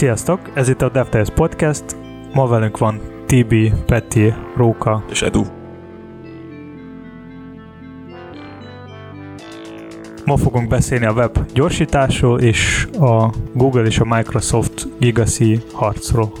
Sziasztok, ez itt a DevTales Podcast. Ma velünk van Tibi, Peti, Róka és Edu. Ma fogunk beszélni a web gyorsításról és a Google és a Microsoft Gigacy harcról.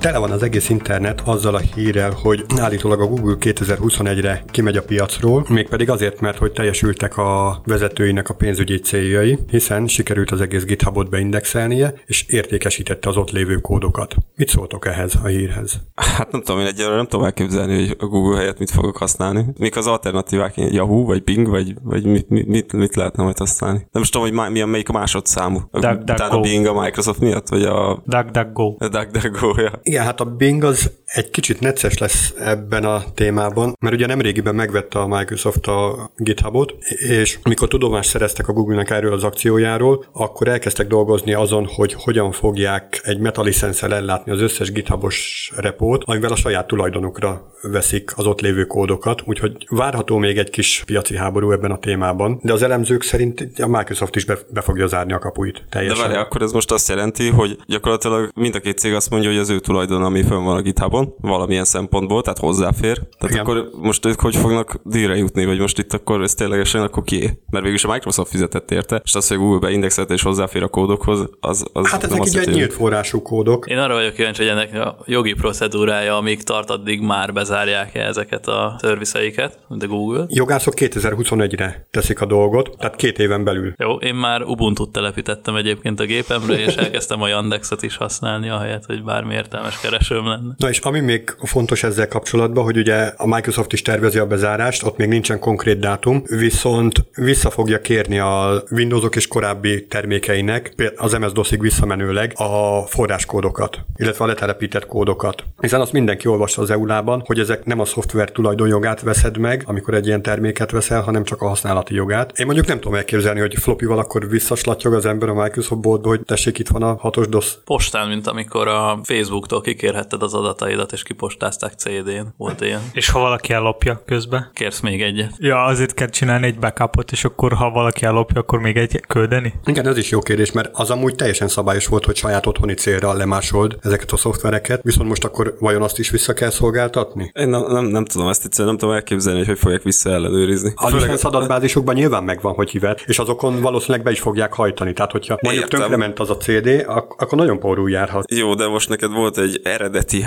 Tele van az egész internet azzal a hírrel, hogy állítólag a Google 2021-re kimegy a piacról, mégpedig azért, mert hogy teljesültek a vezetőinek a pénzügyi céljai, hiszen sikerült az egész GitHubot beindexelnie, és értékesítette az ott lévő kódokat. Mit szóltok ehhez a hírhez? Hát nem tudom, én egyelőre nem tudom elképzelni, hogy a Google helyett mit fogok használni. Mik az alternatívák, Yahoo, vagy Bing, vagy, vagy mit, mit, mit, lehetne majd használni? Nem is tudom, hogy mi, melyik a másodszámú. Duck, duck, a Bing a Microsoft miatt, vagy a... DuckDuckGo. A DuckDuckGo, ja. Igen, hát a Bing az egy kicsit necces lesz ebben a témában, mert ugye nemrégiben megvette a Microsoft a GitHubot, és amikor tudomást szereztek a Google-nek erről az akciójáról, akkor elkezdtek dolgozni azon, hogy hogyan fogják egy metalicenszel ellátni az összes GitHubos repót, amivel a saját tulajdonukra veszik az ott lévő kódokat, úgyhogy várható még egy kis piaci háború ebben a témában, de az elemzők szerint a Microsoft is be, be fogja zárni a kapuit teljesen. De várj, akkor ez most azt jelenti, hogy gyakorlatilag mind a két cég azt mondja, hogy az ő tulajdon, ami fönn van a GitHubon, valamilyen szempontból, tehát hozzáfér. Tehát Igen. akkor most ők hogy fognak díjra jutni, vagy most itt akkor ez ténylegesen akkor ki? Mert végülis a Microsoft fizetett érte, és az, hogy Google beindexelt és hozzáfér a kódokhoz, az, az Hát ezek így egy nyílt forrású kódok. Én arra vagyok kíváncsi, hogy ennek a jogi procedúrája, amíg tart, addig már bezárják-e ezeket a szerviszeiket, mint a Google. Jogászok 2021-re teszik a dolgot, tehát két éven belül. Jó, én már Ubuntu-t telepítettem egyébként a gépemre, és elkezdtem a Yandexet is használni, ahelyett, hogy bármi értelmes keresőm lenne. Na és ami még fontos ezzel kapcsolatban, hogy ugye a Microsoft is tervezi a bezárást, ott még nincsen konkrét dátum, viszont vissza fogja kérni a Windowsok és korábbi termékeinek, az MS-DOS-ig visszamenőleg a forráskódokat, illetve a letelepített kódokat. Hiszen azt mindenki olvassa az EU-lában, hogy ezek nem a szoftver tulajdonjogát veszed meg, amikor egy ilyen terméket veszel, hanem csak a használati jogát. Én mondjuk nem tudom elképzelni, hogy floppyval akkor visszaslatyog az ember a Microsoft boltba, hogy tessék itt van a hatos DOS. Postán, mint amikor a Facebooktól kikérhetted az adataidat, és kipostázták CD-n. Volt ilyen. És ha valaki ellopja közben? Kérsz még egyet. Ja, azért kell csinálni egy backupot, és akkor ha valaki ellopja, akkor még egy küldeni? Igen, ez is jó kérdés, mert az amúgy teljesen szabályos volt, hogy saját otthoni célra lemásold ezeket a szoftvereket, viszont most akkor vajon azt is vissza kell szolgáltatni? Én nem, nem, nem tudom ezt egyszerűen, nem tudom elképzelni, hogy hogy fogják vissza ellenőrizni. A licensz adatbázisokban nyilván megvan, hogy hivet, és azokon valószínűleg be is fogják hajtani. Tehát, hogyha mondjuk tönkrement az a CD, ak- akkor nagyon porul járhat. Jó, de most neked volt egy eredeti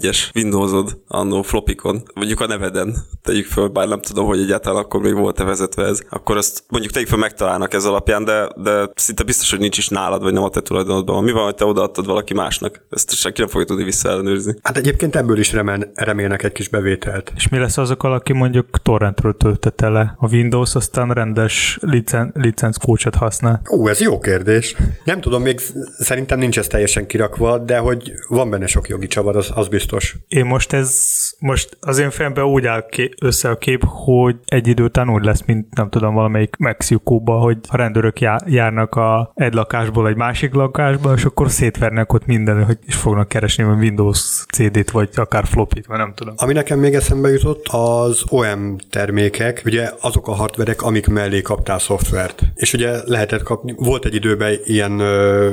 3.1-es Windowsod annó flopikon, mondjuk a neveden, tegyük föl, bár nem tudom, hogy egyáltalán akkor még volt-e vezetve ez, akkor azt mondjuk tegyük föl megtalálnak ez alapján, de, de szinte biztos, hogy nincs is nálad, vagy nem a te tulajdonodban. Mi van, hogy te odaadtad valaki másnak? Ezt senki nem fogja tudni visszaellenőrizni. Hát egyébként ebből is remel, remélnek egy kis bevételt. És mi lesz azokkal, aki mondjuk torrentről töltette le a Windows, aztán rendes licen, licenc kócsot használ? Ó, ez jó kérdés. Nem tudom, még szerintem nincs ez teljesen kirakva, de hogy van benne sok jogi csavar, az, az biztos. Én most ez, most az én fejemben úgy áll össze a kép, hogy egy idő után úgy lesz, mint nem tudom, valamelyik Mexikóba, hogy a rendőrök járnak a egy lakásból egy másik lakásba, és akkor szétvernek ott minden, hogy is fognak keresni a Windows CD-t, vagy akár flopit, vagy nem tudom. Ami nekem még eszembe jutott, az OM termékek, ugye azok a hardverek, amik mellé kaptál szoftvert. És ugye lehetett kapni, volt egy időben ilyen ö,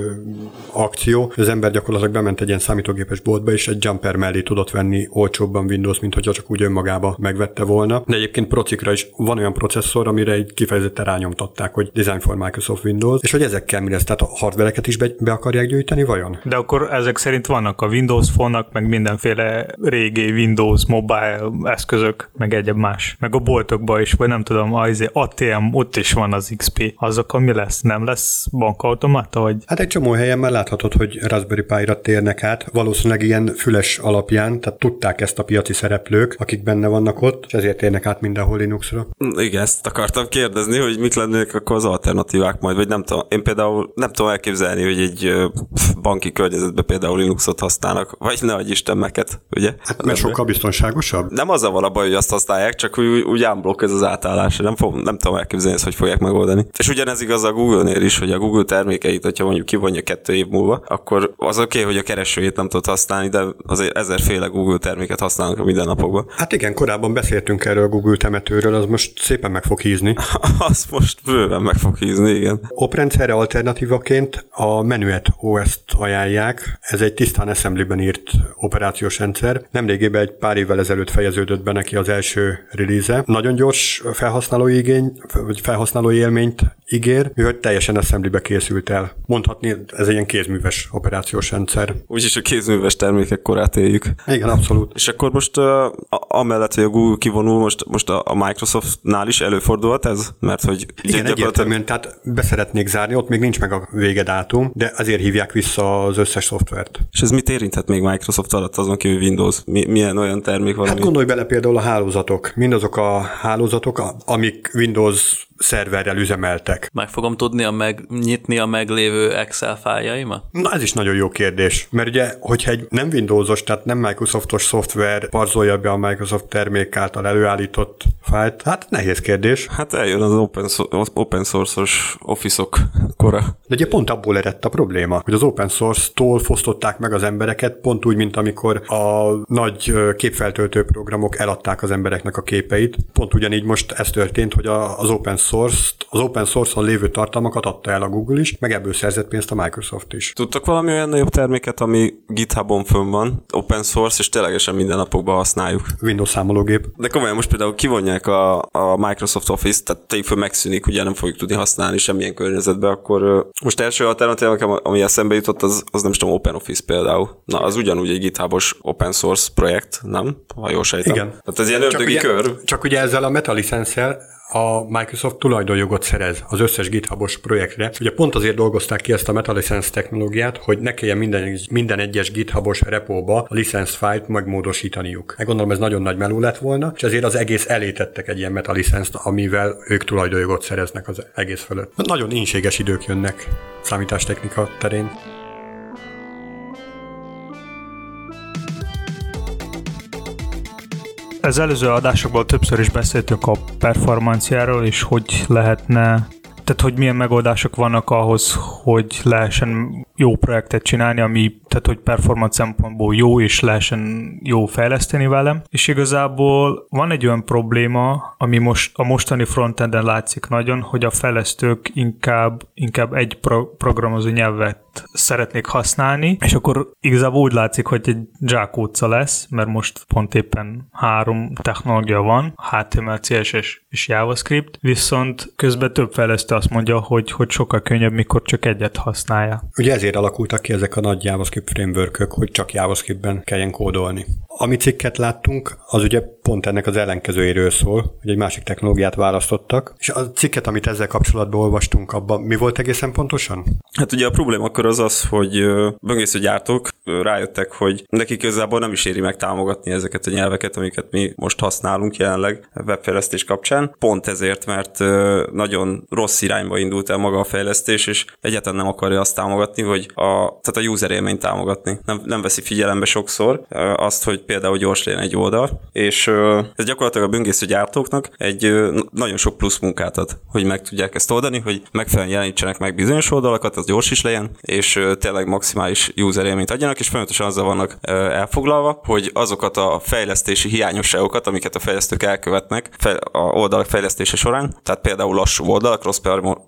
akció, az ember gyakorlatilag bement egy ilyen számítógépes boltba, és egy jumper mellé tudott venni olcsóbban Windows, mint hogyha csak úgy önmagába megvette volna. De egyébként procikra is van olyan processzor, amire egy kifejezetten rányomtatták, hogy Design for Microsoft Windows, és hogy ezekkel mi lesz, tehát a hardvereket is be, be akarják gyűjteni, vajon? De akkor ezek szerint vannak a Windows fonnak, meg mindenféle régi Windows mobile eszközök, meg egyéb más. Meg a boltokban is, vagy nem tudom, az ATM, ott is van az XP. Azok, mi lesz? Nem lesz bankautomata, vagy? Hát egy csomó helyen már láthatod, hogy Raspberry Pi-ra térnek át, valószínűleg ilyen füles alapján, tehát tudták ezt a piaci szereplők, akik benne vannak ott, és ezért térnek át mindenhol Linuxra. Igen, ezt akartam kérdezni, hogy mit lennének akkor az alternatívák majd, vagy nem tudom. Én például nem tudom elképzelni, hogy egy banki környezetben például Linuxot használnak, vagy ne adj Isten meket, ugye? Hát, mert sokkal biztonságosabb. Nem az a van a baj, hogy azt használják, csak úgy, úgy unblock ez az átállás. Nem, fog, nem tudom elképzelni ezt, hogy fogják megoldani. És ugyanez igaz a Google-nél is, hogy a Google termékeit, hogyha mondjuk kivonja kettő év múlva, akkor az oké, okay, hogy a keresőjét nem tudod használni, de azért ezerféle Google terméket használnak a mindennapokban. Hát igen, korábban beszéltünk erről a Google temetőről, az most szépen meg fog hízni. az most bőven meg fog hízni, igen. Oprendszerre alternatívaként a Menuet OS-t ajánlják. Ez egy tisztán assemblyben írt operációs rendszer. Nemrégében egy pár évvel ezelőtt fejeződött be neki az első release Nagyon gyors felhasználói igény, vagy felhasználói élményt ígér, hogy teljesen assemblybe készült el. Mondhatni, ez egy ilyen kézműves operációs rendszer. Úgyis a kézműves termékek korát éljük. Igen, abszolút. És akkor most uh, amellett, hogy a Google kivonul, most, most a Microsoftnál is előfordulhat ez? Mert hogy Igen, egyértelműen, tehát beszeretnék zárni, ott még nincs meg a végedátum, de azért hívják vissza az összes szoftvert. És ez mit érinthet még Microsoft alatt, azon kívül Windows? Mi, milyen olyan termék van? Hát gondolj bele például a hálózatok. Mindazok a hálózatok, amik Windows szerverrel üzemeltek. Meg fogom tudni a meg, nyitni a meglévő Excel fájlaimat? Na ez is nagyon jó kérdés, mert ugye, hogyha egy nem Windowsos, tehát nem Microsoftos szoftver parzolja be a Microsoft termék által előállított fájlt, hát nehéz kérdés. Hát eljön az open, open source-os office-ok kora. De ugye pont abból eredt a probléma, hogy az open source-tól fosztották meg az embereket, pont úgy, mint amikor a nagy képfeltöltő programok eladták az embereknek a képeit. Pont ugyanígy most ez történt, hogy az open source az open source-on lévő tartalmakat adta el a Google is, meg ebből szerzett pénzt a Microsoft is. Tudtok valami olyan nagyobb terméket, ami GitHubon fönn van, open source, és ténylegesen minden napokban használjuk? Windows számológép. De komolyan most például kivonják a, a Microsoft Office, tehát tegyük föl megszűnik, ugye nem fogjuk tudni használni semmilyen környezetbe, akkor most első alternatíva, ami eszembe jutott, az, az nem is tudom, Open Office például. Na, az ugyanúgy egy GitHubos open source projekt, nem? Ha jól sejtem. Igen. Tehát ez ilyen ördögi kör. Csak ugye ezzel a metalicenssel a Microsoft tulajdonjogot szerez az összes GitHubos projektre. Ugye pont azért dolgozták ki ezt a MetaLicense technológiát, hogy ne kelljen minden, minden egyes GitHubos repóba a license file-t megmódosítaniuk. Meg gondolom ez nagyon nagy melú lett volna, és ezért az egész elétettek egy ilyen MetaLicense-t, amivel ők tulajdonjogot szereznek az egész fölött. Nagyon inséges idők jönnek számítástechnika terén. Az előző adásokban többször is beszéltünk a performanciáról, és hogy lehetne tehát, hogy milyen megoldások vannak ahhoz, hogy lehessen jó projektet csinálni, ami, tehát, hogy performance szempontból jó, és lehessen jó fejleszteni velem. És igazából van egy olyan probléma, ami most a mostani frontenden látszik nagyon, hogy a fejlesztők inkább, inkább egy pro- programozó nyelvet szeretnék használni, és akkor igazából úgy látszik, hogy egy zsákóca lesz, mert most pont éppen három technológia van, HTML, CSS és JavaScript, viszont közben több fejlesztő azt mondja, hogy, hogy sokkal könnyebb, mikor csak egyet használja. Ugye ezért alakultak ki ezek a nagy JavaScript framework hogy csak JavaScriptben kelljen kódolni. Ami cikket láttunk, az ugye pont ennek az ellenkezőjéről szól, hogy egy másik technológiát választottak. És a cikket, amit ezzel kapcsolatban olvastunk, abban mi volt egészen pontosan? Hát ugye a probléma akkor az az, hogy böngésző gyártók rájöttek, hogy nekik közelben nem is éri meg támogatni ezeket a nyelveket, amiket mi most használunk jelenleg webfejlesztés kapcsán. Pont ezért, mert nagyon rossz irányba indult el maga a fejlesztés, és egyáltalán nem akarja azt támogatni, hogy a, tehát a user élményt támogatni. Nem, nem veszi figyelembe sokszor azt, hogy például gyors legyen egy oldal, és ez gyakorlatilag a böngésző gyártóknak egy nagyon sok plusz munkát ad, hogy meg tudják ezt oldani, hogy megfelelően jelenítsenek meg bizonyos oldalakat, az gyors is legyen, és tényleg maximális user élményt adjanak, és folyamatosan azzal vannak elfoglalva, hogy azokat a fejlesztési hiányosságokat, amiket a fejlesztők elkövetnek a oldalak fejlesztése során, tehát például lassú oldalak, rossz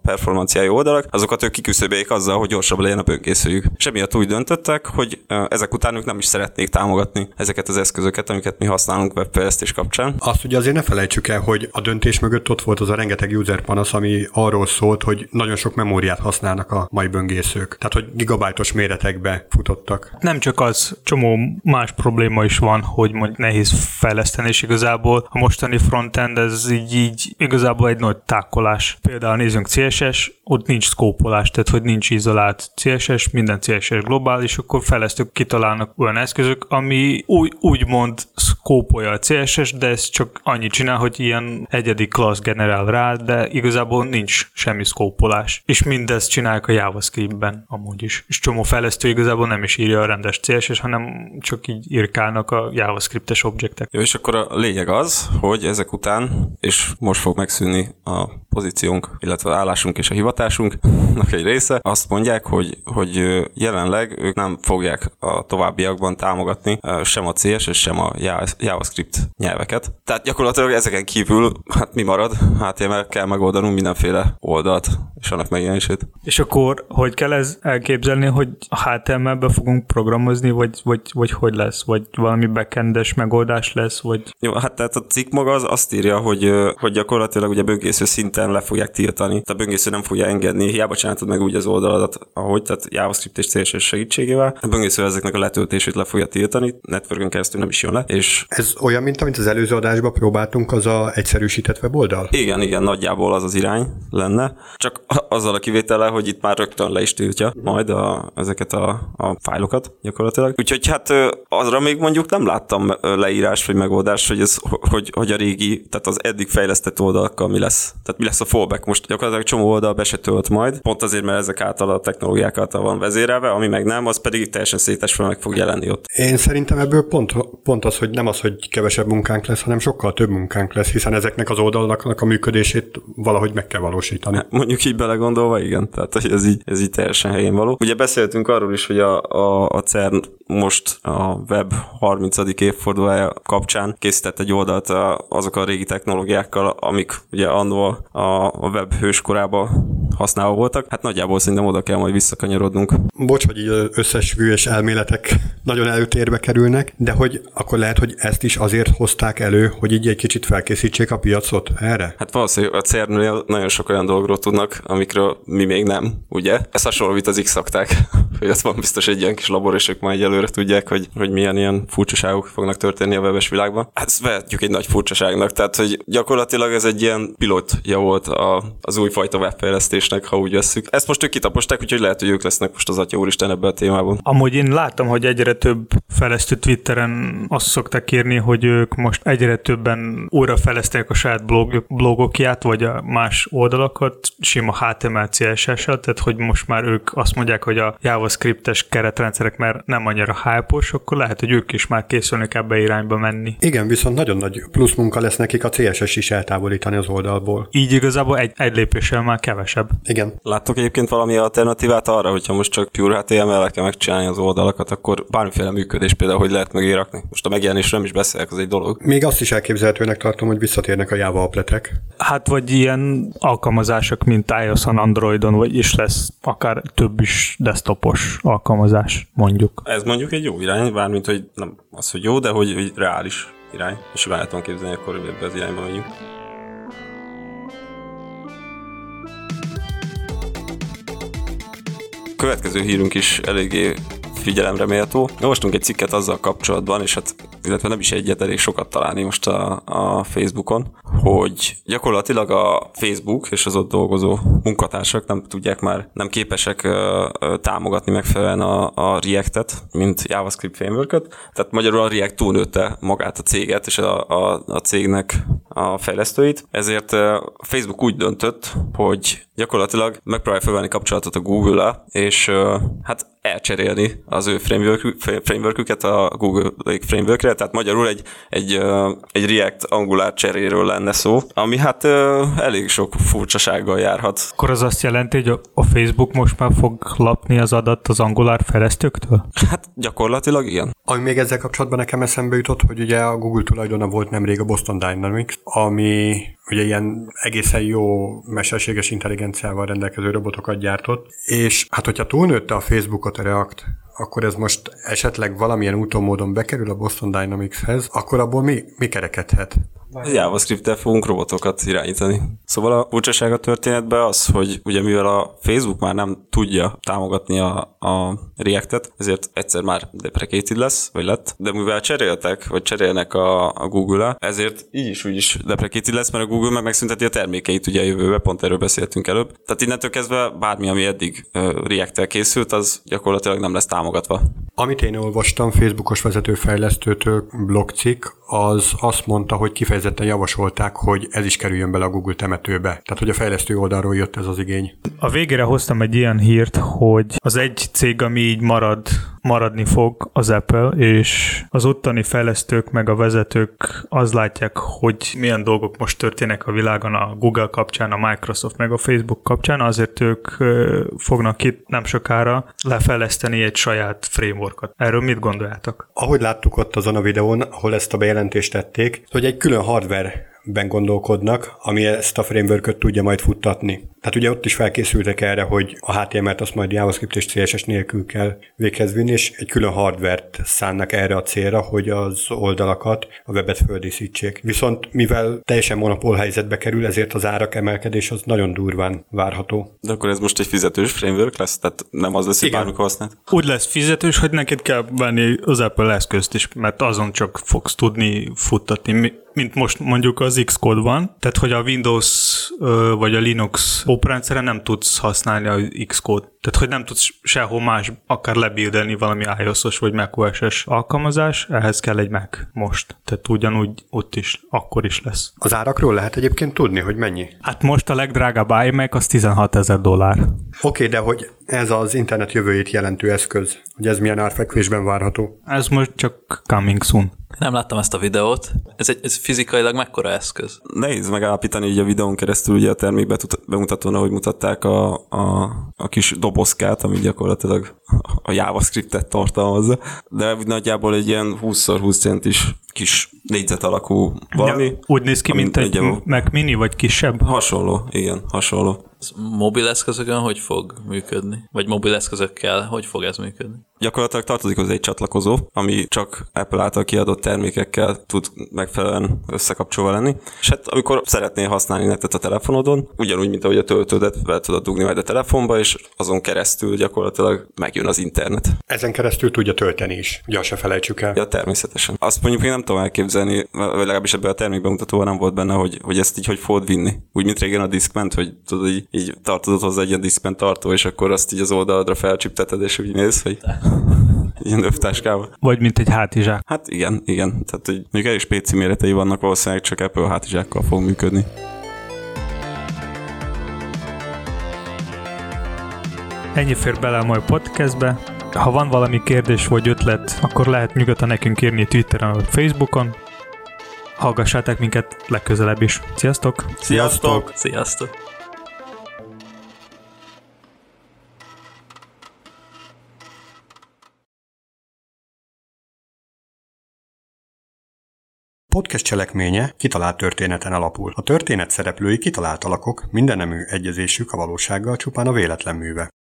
performanciájú oldalak, azokat ők kiküszöbéljék azzal, hogy gyorsabb legyen a böngészőjük. És emiatt úgy döntöttek, hogy ezek után ők nem is szeretnék támogatni ezeket az eszközöket, amiket mi használunk webfejlesztés kapcsán. Azt ugye azért ne felejtsük el, hogy a döntés mögött ott volt az a rengeteg user panasz, ami arról szólt, hogy nagyon sok memóriát használnak a mai böngészők. Tehát, hogy gigabájtos méretekbe futottak. Nem csak az, csomó más probléma is van, hogy mondjuk nehéz fejleszteni, és igazából a mostani frontend ez így, így igazából egy nagy tákolás. Például nézzünk CSS, ott nincs szkópolás, tehát hogy nincs izolált CSS, minden CSS globális, akkor fejlesztők kitalálnak olyan eszközök, ami úgy, úgymond szkópolja a CSS, de ez csak annyit csinál, hogy ilyen egyedi class generál rá, de igazából nincs semmi szkópolás. És mindezt csinálják a JavaScript-ben amúgy is. És csomó fejlesztő igazából nem is írja a rendes CSS, hanem csak így írkálnak a JavaScript-es objektek. Jó, és akkor a lényeg az, hogy ezek után, és most fog megszűnni a pozíciónk, illetve állásunk és a hivatásunknak egy része, azt mondják, hogy, hogy jelenleg ők nem fogják a továbbiakban támogatni sem a CSS, sem a JavaScript nyelveket. Tehát gyakorlatilag ezeken kívül, hát mi marad? HTML kell megoldanunk mindenféle oldalt, és annak megjelenését. És akkor hogy kell ez elképzelni, hogy HTML-be fogunk programozni, vagy, vagy, vagy hogy lesz? Vagy valami backendes megoldás lesz, vagy... Jó, hát tehát a cikk maga az azt írja, hogy, hogy gyakorlatilag ugye böngésző szinten le fogják tiltani. Tehát a böngésző nem fogja engedni, hiába csináltad meg úgy az oldaladat, ahogy, tehát JavaScript és CSS segítségével. A böngésző ezeknek a letöltését le fogja tiltani, networkön keresztül nem is jön le. És Ez olyan, mint amit az előző adásban próbáltunk, az a egyszerűsített weboldal? igen, igen, nagyjából az az irány lenne. Csak azzal a kivétele, hogy itt már rögtön le is tiltja majd a, ezeket a, a fájlokat gyakorlatilag. Úgyhogy hát azra még mondjuk nem láttam leírás vagy megoldás, hogy, ez, hogy, hogy a régi, tehát az eddig fejlesztett oldalakkal mi lesz. Tehát mi lesz a fallback. Most gyakorlatilag csomó oldal be se tölt majd, pont azért, mert ezek által a technológiák által van vezérelve, ami meg nem, az pedig teljesen szétesve meg fog jelenni ott. Én szerintem ebből pont, pont az, hogy nem az, hogy kevesebb munkánk lesz, hanem sokkal több munkánk lesz, hiszen ezeknek az oldalaknak a működését valahogy meg kell valósítani. Mondjuk így belegondolva, igen, tehát hogy ez így, ez így teljesen helyén való. Ugye beszéltünk arról is, hogy a, a, a CERN most a web 30. évfordulója kapcsán készített egy oldalt a, azok a régi technológiákkal, amik ugye annó a, web hőskorában használva voltak. Hát nagyjából szerintem oda kell majd visszakanyarodnunk. Bocs, hogy így összesküvés elméletek nagyon előtérbe kerülnek, de hogy akkor lehet, hogy ezt is azért hozták elő, hogy így egy kicsit felkészítsék a piacot erre? Hát valószínűleg a CERN-nél nagyon sok olyan dologról tudnak, amikről mi még nem, ugye? Ez hasonló, mint az x hogy ott van biztos egy ilyen kis labor, és ők majd előre tudják, hogy, hogy milyen ilyen furcsaságok fognak történni a webes világban. Hát ezt vehetjük egy nagy furcsaságnak, tehát hogy gyakorlatilag ez egy ilyen pilotja volt a, az újfajta webfejlesztésnek, ha úgy vesszük. Ezt most ők kitaposták, úgyhogy lehet, hogy ők lesznek most az atya úristen ebben a témában. Amúgy én láttam, hogy egyre több fejlesztő Twitteren azt szokták írni, hogy ők most egyre többen újra fejlesztenek a saját blog, blogokját, vagy a más oldalakat, sima HTML, CSS-et, tehát hogy most már ők azt mondják, hogy a JavaScript-es keretrendszerek már nem annyira hype akkor lehet, hogy ők is már készülnek ebbe irányba menni. Igen, viszont nagyon nagy plusz munka lesz nekik a CSS is eltávolítani az oldalból. Így igazából egy, egy lépéssel már kevesebb. Igen. Láttok egyébként valami alternatívát arra, hogyha most csak pure HTML-el kell megcsinálni az oldalakat, akkor bármiféle működés például, hogy lehet megérakni. Most a megjelenésről nem is beszélek, az egy dolog. Még azt is elképzelhetőnek tartom, hogy visszatérnek a Java appletek. Hát vagy ilyen alkalmazások, mint iOS-on, Androidon, vagy is lesz akár több is desktopos alkalmazás, mondjuk. Ez mondjuk egy jó irány, bármint, hogy nem az, hogy jó, de hogy, hogy reális irány. És simán el tudom képzelni, akkor ebbe az irányba megyünk. Következő hírünk is eléggé figyelemre méltó. Olvastunk egy cikket azzal kapcsolatban, és hát illetve nem is egyet, elég sokat találni most a, a Facebookon, hogy gyakorlatilag a Facebook és az ott dolgozó munkatársak nem tudják már, nem képesek ö, ö, támogatni megfelelően a, a React-et, mint JavaScript framework Tehát magyarul a React túlnőtte magát a céget és a, a, a cégnek a fejlesztőit, ezért Facebook úgy döntött, hogy gyakorlatilag megpróbálja felvenni kapcsolatot a Google-el, és hát elcserélni az ő framework, frameworküket a Google frameworkre, tehát magyarul egy, egy, egy React Angular cseréről lenne szó, ami hát elég sok furcsasággal járhat. Akkor az azt jelenti, hogy a Facebook most már fog lapni az adat az Angular fejlesztőktől? Hát gyakorlatilag igen. Ami még ezzel kapcsolatban nekem eszembe jutott, hogy ugye a Google tulajdona volt nemrég a Boston Dynamics, ami ugye ilyen egészen jó mesterséges intelligenciával rendelkező robotokat gyártott, és hát hogyha túlnőtte a Facebookot a React, akkor ez most esetleg valamilyen úton módon bekerül a Boston Dynamics-hez, akkor abból mi, mi kerekedhet? JavaScript-tel fogunk robotokat irányítani. Szóval a furcsaság a történetben az, hogy ugye mivel a Facebook már nem tudja támogatni a, a React-et, ezért egyszer már deprecated lesz, vagy lett, de mivel cseréltek, vagy cserélnek a, a Google-a, ezért így is úgy is deprecated lesz, mert a Google meg megszünteti a termékeit ugye a jövőbe, pont erről beszéltünk előbb. Tehát innentől kezdve bármi, ami eddig React-tel készült, az gyakorlatilag nem lesz támogatva. Amit én olvastam Facebookos vezetőfejlesztőtől blogcikk, az azt mondta, hogy kifejezetten javasolták, hogy ez is kerüljön bele a Google temetőbe. Tehát, hogy a fejlesztő oldalról jött ez az igény. A végére hoztam egy ilyen hírt, hogy az egy cég, ami így marad, maradni fog, az Apple, és az ottani fejlesztők meg a vezetők az látják, hogy milyen dolgok most történnek a világon a Google kapcsán, a Microsoft meg a Facebook kapcsán, azért ők fognak itt nem sokára lefejleszteni egy saját frameworkot. Erről mit gondoljátok? Ahogy láttuk ott azon a videón, ahol ezt a bejelentést tették, hogy egy külön hardware ben gondolkodnak, ami ezt a framework tudja majd futtatni. Tehát ugye ott is felkészültek erre, hogy a HTML-t azt majd JavaScript és CSS nélkül kell véghez vinni, és egy külön hardvert szánnak erre a célra, hogy az oldalakat, a webet földíszítsék. Viszont mivel teljesen monopól helyzetbe kerül, ezért az árak emelkedés az nagyon durván várható. De akkor ez most egy fizetős framework lesz? Tehát nem az lesz, hogy bármikor használt? Úgy lesz fizetős, hogy neked kell venni az Apple eszközt is, mert azon csak fogsz tudni futtatni mint most mondjuk az Xcode van, tehát hogy a Windows vagy a Linux operendszeren nem tudsz használni a Xcode. Tehát, hogy nem tudsz sehol más akár lebildelni valami iOS-os vagy macOS-es alkalmazás, ehhez kell egy Mac most. Tehát ugyanúgy ott is, akkor is lesz. Az árakról lehet egyébként tudni, hogy mennyi? Hát most a legdrágább iMac az 16 ezer dollár. Oké, okay, de hogy ez az internet jövőjét jelentő eszköz, hogy ez milyen árfekvésben várható? Ez most csak coming soon. Nem láttam ezt a videót. Ez, egy, ez fizikailag mekkora eszköz? Nehéz megállapítani, hogy a videón keresztül ugye a termék bemutatón, ahogy mutatták a, a, a kis dobozkát, ami gyakorlatilag a JavaScript-et tartalmazza, de nagyjából egy ilyen 20x20 centis kis négyzet alakú valami. Ja, úgy néz ki, mint egy Mac Mini, vagy kisebb? Hasonló, igen, hasonló. Mobil eszközökön hogy fog működni? Vagy mobil eszközökkel hogy fog ez működni? Gyakorlatilag tartozik hozzá egy csatlakozó, ami csak Apple által kiadott termékekkel tud megfelelően összekapcsolva lenni. És hát amikor szeretnél használni netet a telefonodon, ugyanúgy, mint ahogy a töltődet be tudod dugni majd a telefonba, és azon keresztül gyakorlatilag megjön az internet. Ezen keresztül tudja tölteni is, ugye se felejtsük el. Ja, természetesen. Azt mondjuk én nem tudom elképzelni, vagy legalábbis ebben a termékbemutatóban nem volt benne, hogy, hogy ezt így hogy fogod vinni. Úgy, mint régen a diszkment, hogy tudod, így, így tartozod hozzá egy ilyen diszkment tartó, és akkor azt így az oldalra felcsipteted, és úgy néz, hogy ilyen övtáskával. Vagy mint egy hátizsák. Hát igen, igen. Tehát hogy mondjuk elég spéci méretei vannak, valószínűleg csak Apple hátizsákkal fog működni. Ennyi fér bele a mai podcastbe. Ha van valami kérdés vagy ötlet, akkor lehet nyugodtan nekünk írni Twitteren vagy Facebookon. Hallgassátok minket legközelebb is. Sziasztok! Sziasztok! Sziasztok! Podcast cselekménye kitalált történeten alapul. A történet szereplői kitalált alakok, mindennemű egyezésük a valósággal csupán a véletlen műve.